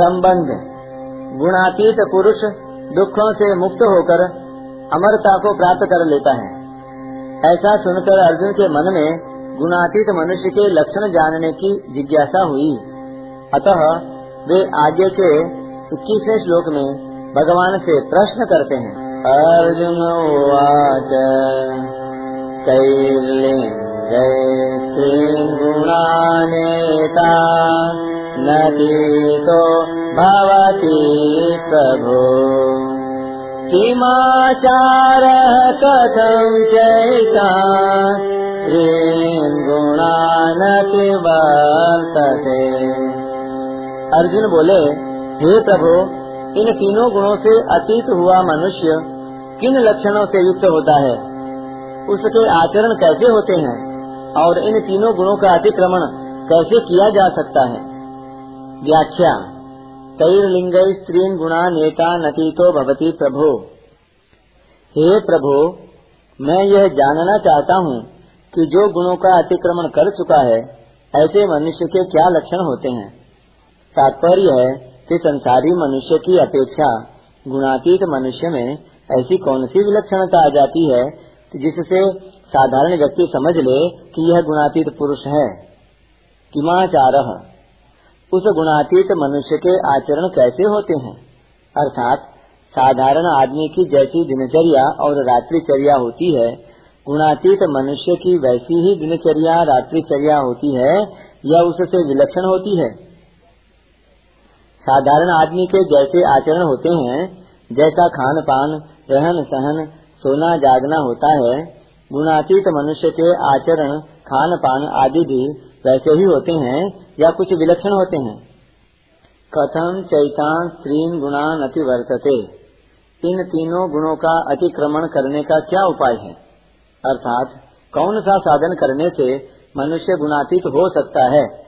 संबंध। गुणातीत पुरुष दुखों से मुक्त होकर अमरता को प्राप्त कर लेता है। ऐसा सुनकर अर्जुन के मन में गुणातीत मनुष्य के लक्षण जानने की जिज्ञासा हुई। अतः वे आगे के इक्कीसवें श्लोक में भगवान से प्रश्न करते हैं। अर्जुन उवाच कैर्लिङ्गैस्त्रीगुणानेता नदीतो भवति प्रभो। किमाचारः कथं चैता त्रीन् गुणानति वर्तते। अर्जुन बोले, हे प्रभु, इन तीनों गुणों से अतीत हुआ मनुष्य किन लक्षणों से युक्त होता है? उसके आचरण कैसे होते हैं? और इन तीनों गुणों का अतिक्रमण कैसे किया जा सकता है? व्याख्या लिंग स्त्री गुणा नेता नतीतो भवती प्रभो। हे प्रभु, मैं यह जानना चाहता हूँ कि जो गुणों का अतिक्रमण कर चुका है, ऐसे मनुष्य के क्या लक्षण होते हैं? तात्पर्य है कि संसारी मनुष्य की अपेक्षा गुणातीत मनुष्य में ऐसी कौन सी विलक्षणता आ जाती है जिससे साधारण व्यक्ति समझ ले कि यह गुणातीत पुरुष है? किमाचार। उस गुणातीत मनुष्य के आचरण कैसे होते हैं? अर्थात, साधारण आदमी की जैसी दिनचर्या और रात्रिचर्या होती है, गुणातीत मनुष्य की वैसी ही दिनचर्या, रात्रिचर्या होती है, या उससे विलक्षण होती है? साधारण आदमी के जैसे आचरण होते हैं, जैसा खान पान रहन सहन सोना जागना होता है, गुणातीत मनुष्य के आचरण खान पान आदि भी वैसे ही होते हैं या कुछ विलक्षण होते हैं? कथम चैतान स्त्रीन गुणान अति वर्तते इन तीनों गुणों का अतिक्रमण करने का क्या उपाय है? अर्थात कौन सा साधन करने से मनुष्य गुणातीत हो सकता है?